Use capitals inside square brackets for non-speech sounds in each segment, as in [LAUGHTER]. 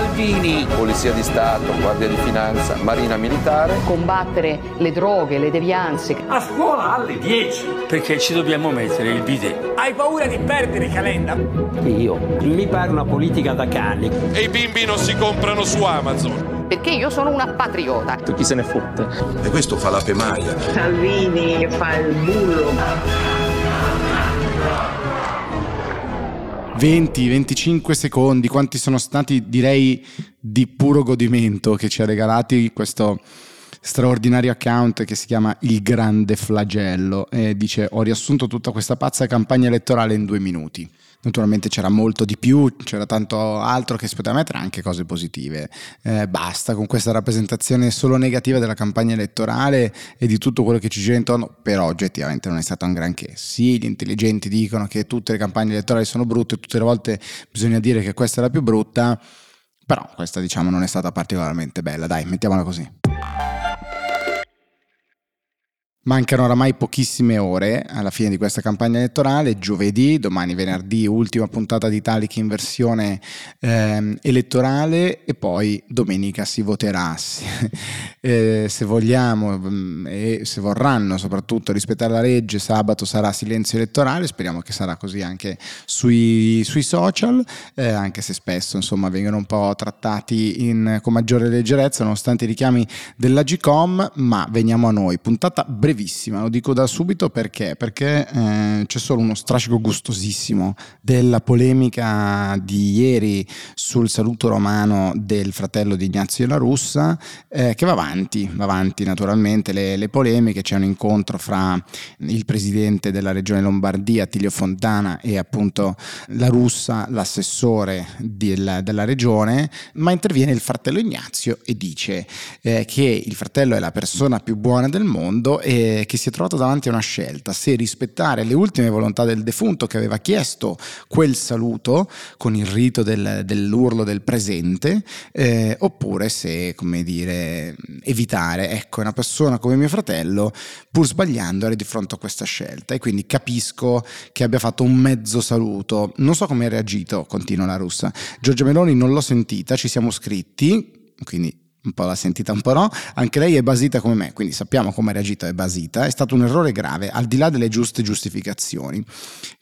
Salvini. Polizia di Stato, Guardia di Finanza, Marina Militare. Combattere le droghe, le devianze. A scuola alle 10. Perché ci dobbiamo mettere il bidet. Hai paura di perdere Calenda? Io. Mi pare una politica da cani. E i bimbi non si comprano su Amazon perché io sono una patriota. Tu chi se ne fotte? E questo fa la pemaia. Salvini fa il bullo. 20-25 secondi, quanti sono stati direi di puro godimento che ci ha regalati questo straordinario account che si chiama Il Grande Flagello e dice ho riassunto tutta questa pazza campagna elettorale in due minuti. Naturalmente c'era molto di più, c'era tanto altro che si poteva mettere, anche cose positive. Eh, basta con questa rappresentazione solo negativa della campagna elettorale e di tutto quello che ci gira intorno, però oggettivamente non è stato un granché. Sì, gli intelligenti dicono che tutte le campagne elettorali sono brutte, tutte le volte bisogna dire che questa è la più brutta, però questa diciamo non è stata particolarmente bella, dai, mettiamola così. Mancano oramai pochissime ore alla fine di questa campagna elettorale, giovedì, domani venerdì, ultima puntata di Italic in versione eh, elettorale e poi domenica si voterà. [LAUGHS] eh, se vogliamo mm, e se vorranno soprattutto rispettare la legge, sabato sarà silenzio elettorale, speriamo che sarà così anche sui, sui social, eh, anche se spesso insomma vengono un po' trattati in, con maggiore leggerezza nonostante i richiami della GCOM, ma veniamo a noi. Puntata breve brevissima, lo dico da subito perché, perché eh, c'è solo uno strascico gustosissimo della polemica di ieri sul saluto romano del fratello di Ignazio La Russa, eh, che va avanti, va avanti naturalmente le, le, polemiche, c'è un incontro fra il presidente della regione Lombardia, Tilio Fontana, e appunto La Russa, l'assessore del, della regione, ma interviene il fratello Ignazio e dice eh, che il fratello è la persona più buona del mondo e che si è trovato davanti a una scelta, se rispettare le ultime volontà del defunto che aveva chiesto quel saluto con il rito del, dell'urlo del presente, eh, oppure se, come dire, evitare, ecco, una persona come mio fratello, pur sbagliando, era di fronte a questa scelta e quindi capisco che abbia fatto un mezzo saluto. Non so come ha reagito, continua la russa. Giorgia Meloni non l'ho sentita, ci siamo scritti, quindi un po' l'ha sentita, un po' no, anche lei è basita come me, quindi sappiamo come ha reagito, è basita, è stato un errore grave, al di là delle giuste giustificazioni,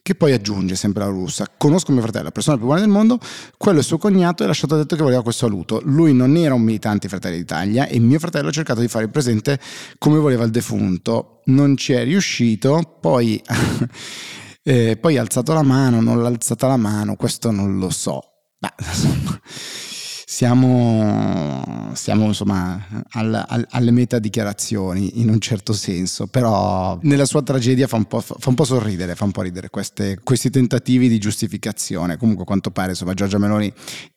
che poi aggiunge sempre la russa, conosco mio fratello, la persona più buona del mondo, quello è suo cognato e ha lasciato detto che voleva questo saluto, lui non era un militante Fratelli d'Italia e mio fratello ha cercato di fare il presente come voleva il defunto, non ci è riuscito, poi, [LAUGHS] eh, poi ha alzato la mano, non l'ha alzata la mano, questo non lo so. Beh, [LAUGHS] insomma siamo, siamo insomma al, al, alle meta dichiarazioni in un certo senso, però nella sua tragedia fa un po', fa un po sorridere, fa un po' ridere queste, questi tentativi di giustificazione. Comunque a quanto pare insomma Giorgia Meloni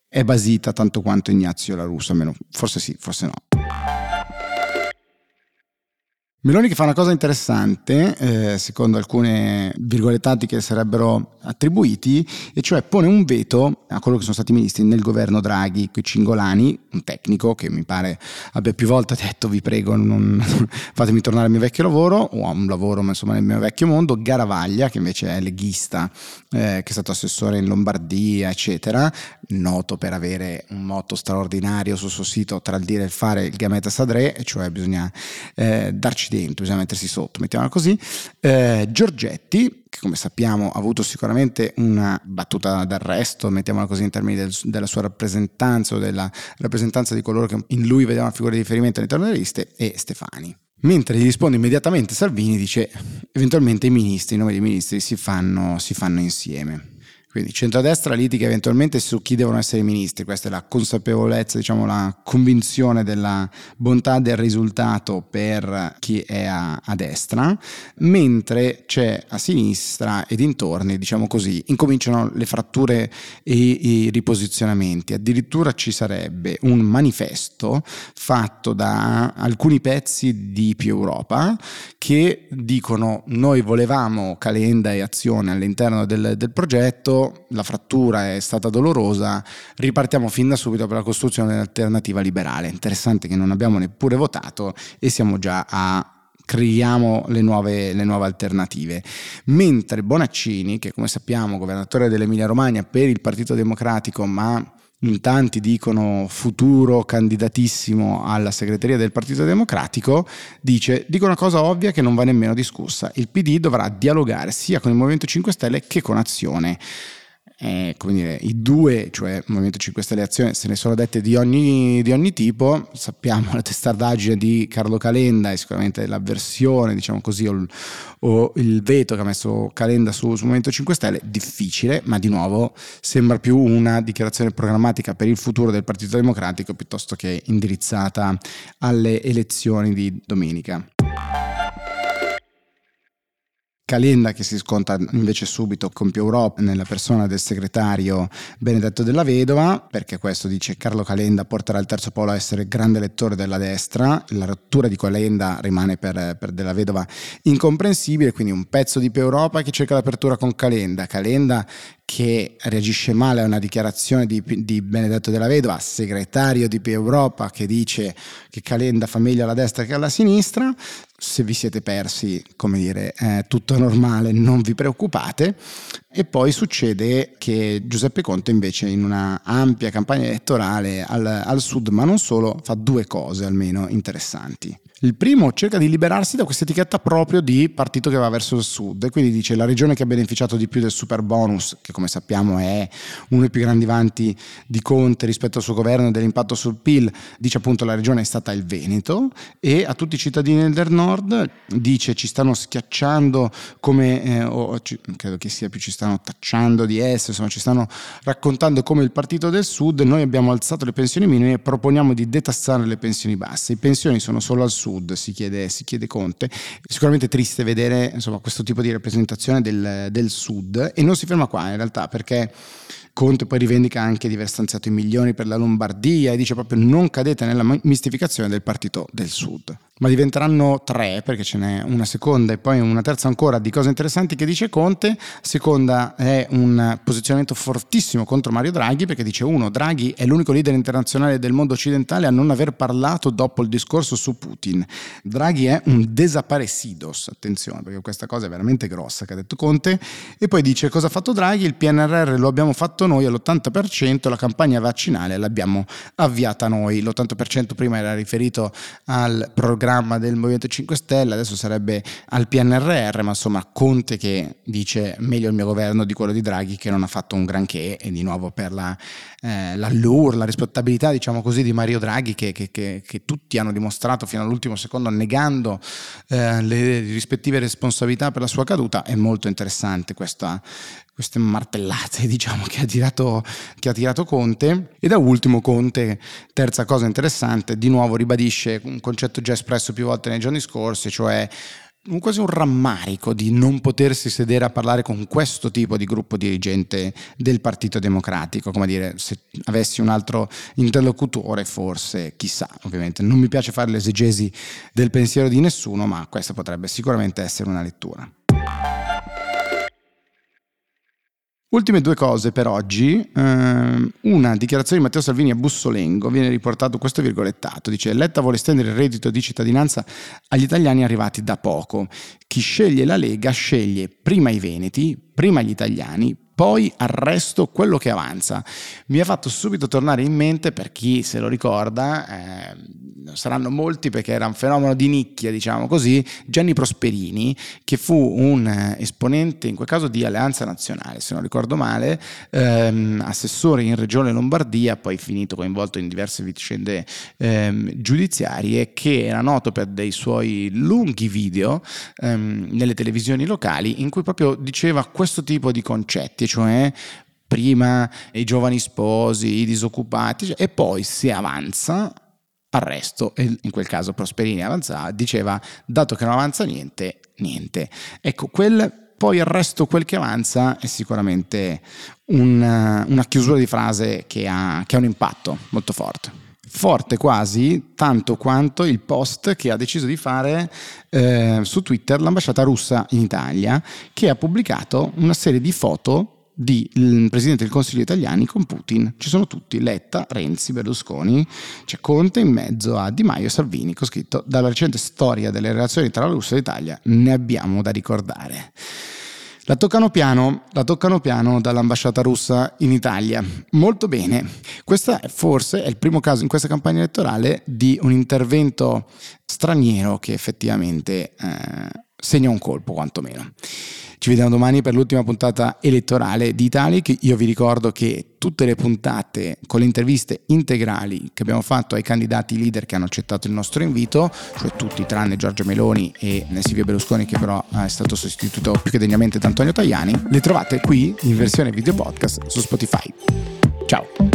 è basita tanto quanto Ignazio La Russa, almeno forse sì, forse no. Meloni che fa una cosa interessante, eh, secondo alcune virgolettati che sarebbero attribuiti, e cioè pone un veto a coloro che sono stati ministri nel governo Draghi, qui Cingolani, un tecnico che mi pare abbia più volte detto vi prego non, [LAUGHS] fatemi tornare al mio vecchio lavoro, o a un lavoro ma insomma nel mio vecchio mondo, Garavaglia che invece è leghista, eh, che è stato assessore in Lombardia, eccetera, noto per avere un motto straordinario sul suo sito tra il dire e il fare il gameta sadre, cioè bisogna eh, darci dentro, bisogna mettersi sotto, mettiamola così. Eh, Giorgetti, che come sappiamo ha avuto sicuramente una battuta d'arresto, mettiamola così in termini del, della sua rappresentanza o della rappresentanza di coloro che in lui vedevano una figura di riferimento all'interno delle liste, e Stefani. Mentre gli risponde immediatamente Salvini, dice eventualmente i ministri, i nomi dei ministri si fanno, si fanno insieme. Quindi centrodestra litiga eventualmente su chi devono essere i ministri, questa è la consapevolezza, diciamo la convinzione della bontà del risultato per chi è a, a destra, mentre c'è a sinistra e dintorni, diciamo così, incominciano le fratture e i riposizionamenti. Addirittura ci sarebbe un manifesto fatto da alcuni pezzi di Più Europa che dicono noi volevamo Calenda e Azione all'interno del, del progetto, la frattura è stata dolorosa, ripartiamo fin da subito per la costruzione di un'alternativa liberale. Interessante che non abbiamo neppure votato e siamo già a creiamo le nuove, le nuove, alternative. Mentre Bonaccini, che come sappiamo governatore dell'Emilia Romagna per il Partito Democratico, ma in tanti dicono futuro candidatissimo alla segreteria del Partito Democratico, dice, dico una cosa ovvia che non va nemmeno discussa, il PD dovrà dialogare sia con il Movimento 5 Stelle che con Azione eh, come dire, i due, cioè Movimento 5 Stelle e Azione, se ne sono dette di ogni, di ogni tipo. Sappiamo la testardaggine di Carlo Calenda e sicuramente l'avversione, diciamo così, o il, o il, veto che ha messo Calenda su, sul Movimento 5 Stelle. Difficile, ma di nuovo sembra più una dichiarazione programmatica per il futuro del Partito Democratico piuttosto che indirizzata alle elezioni di domenica. Calenda che si sconta invece subito con più Europa nella persona del segretario Benedetto della Vedova, perché questo dice Carlo Calenda porterà il terzo polo a essere grande lettore della destra, la rottura di Calenda rimane per, per della Vedova incomprensibile, quindi un pezzo di più Europa che cerca l'apertura con Calenda, Calenda che reagisce male a una dichiarazione di, di, Benedetto della Vedova, segretario di Europa, che dice che Calenda fa meglio alla destra che alla sinistra. Se vi siete persi, come dire, è tutto normale, non vi preoccupate. E poi succede che Giuseppe Conte invece in una ampia campagna elettorale al, al sud, ma non solo, fa due cose almeno interessanti. Il primo cerca di liberarsi da questa etichetta proprio di partito che va verso il sud e quindi dice la regione che ha beneficiato di più del super bonus, che come sappiamo è uno dei più grandi vanti di Conte rispetto al suo governo e dell'impatto sul PIL, dice appunto la regione è stata il Veneto e a tutti i cittadini del nord dice ci stanno schiacciando come, eh, o credo che sia più ci stanno tacciando di essere, insomma ci stanno raccontando come il partito del sud, noi abbiamo alzato le pensioni minime e proponiamo di detassare le pensioni basse, i pensioni sono solo al sud si chiede, si chiede Conte. Sicuramente triste vedere insomma, questo tipo di rappresentazione del, del sud e non si ferma qua. In realtà perché Conte poi rivendica anche di aver stanziato i milioni per la Lombardia e dice proprio non cadete nella mistificazione del partito del sud ma diventeranno tre perché ce n'è una seconda e poi una terza ancora di cose interessanti che dice Conte. Seconda è un posizionamento fortissimo contro Mario Draghi perché dice uno, Draghi è l'unico leader internazionale del mondo occidentale a non aver parlato dopo il discorso su Putin. Draghi è un desaparecidos, attenzione perché questa cosa è veramente grossa che ha detto Conte. E poi dice cosa ha fatto Draghi? Il PNRR lo abbiamo fatto noi all'80%, la campagna vaccinale l'abbiamo avviata noi. L'80% prima era riferito al programma programma del Movimento 5 Stelle, adesso sarebbe al PNRR, ma insomma Conte che dice meglio il mio governo di quello di Draghi che non ha fatto un granché e di nuovo per la, eh, l'allure, la rispettabilità diciamo così di Mario Draghi che, che, che, che tutti hanno dimostrato fino all'ultimo secondo negando eh, le rispettive responsabilità per la sua caduta, è molto interessante questa, queste martellate [LAUGHS] diciamo, che, ha tirato, che ha tirato Conte. E da ultimo Conte, terza cosa interessante, di nuovo ribadisce un concetto già espresso più volte nei giorni scorsi, cioè quasi un rammarico di non potersi sedere a parlare con questo tipo di gruppo dirigente del Partito Democratico, come dire, se avessi un altro interlocutore forse, chissà, ovviamente non mi piace fare l'esegesi del pensiero di nessuno, ma questa potrebbe sicuramente essere una lettura. Ultime due cose per oggi. Uh, una dichiarazione di Matteo Salvini a Bussolengo, viene riportato questo virgolettato, dice Letta vuole estendere il reddito di cittadinanza agli italiani arrivati da poco. Chi sceglie la Lega sceglie prima i veneti, prima gli italiani, poi arresto quello che avanza. Mi ha fatto subito tornare in mente, per chi se lo ricorda, eh, saranno molti perché era un fenomeno di nicchia, diciamo così, Gianni Prosperini, che fu un eh, esponente, in quel caso di Alleanza Nazionale, se non ricordo male, ehm, assessore in Regione Lombardia, poi finito coinvolto in diverse vicende ehm, giudiziarie, che era noto per dei suoi lunghi video ehm, nelle televisioni locali in cui proprio diceva questo tipo di concetti, cioè prima i giovani sposi, i disoccupati, e poi si avanza arresto e in quel caso Prosperini avanzava, diceva dato che non avanza niente, niente. Ecco, quel poi arresto quel che avanza è sicuramente una, una chiusura di frase che ha, che ha un impatto molto forte forte quasi tanto quanto il post che ha deciso di fare eh, su Twitter l'ambasciata russa in Italia, che ha pubblicato una serie di foto del Presidente del Consiglio italiani con Putin. Ci sono tutti, Letta, Renzi, Berlusconi, c'è Conte in mezzo a Di Maio e Salvini, con scritto dalla recente storia delle relazioni tra la Russia e l'Italia ne abbiamo da ricordare. La toccano piano, la toccano piano dall'ambasciata russa in Italia. Molto bene. Questo è forse è il primo caso in questa campagna elettorale di un intervento straniero che effettivamente eh, segna un colpo quantomeno. Ci vediamo domani per l'ultima puntata elettorale di Italic. Io vi ricordo che tutte le puntate con le interviste integrali che abbiamo fatto ai candidati leader che hanno accettato il nostro invito, cioè tutti tranne Giorgia Meloni e Silvio Berlusconi che però è stato sostituito più che degnamente da Antonio Tajani, le trovate qui in versione video podcast su Spotify. Ciao!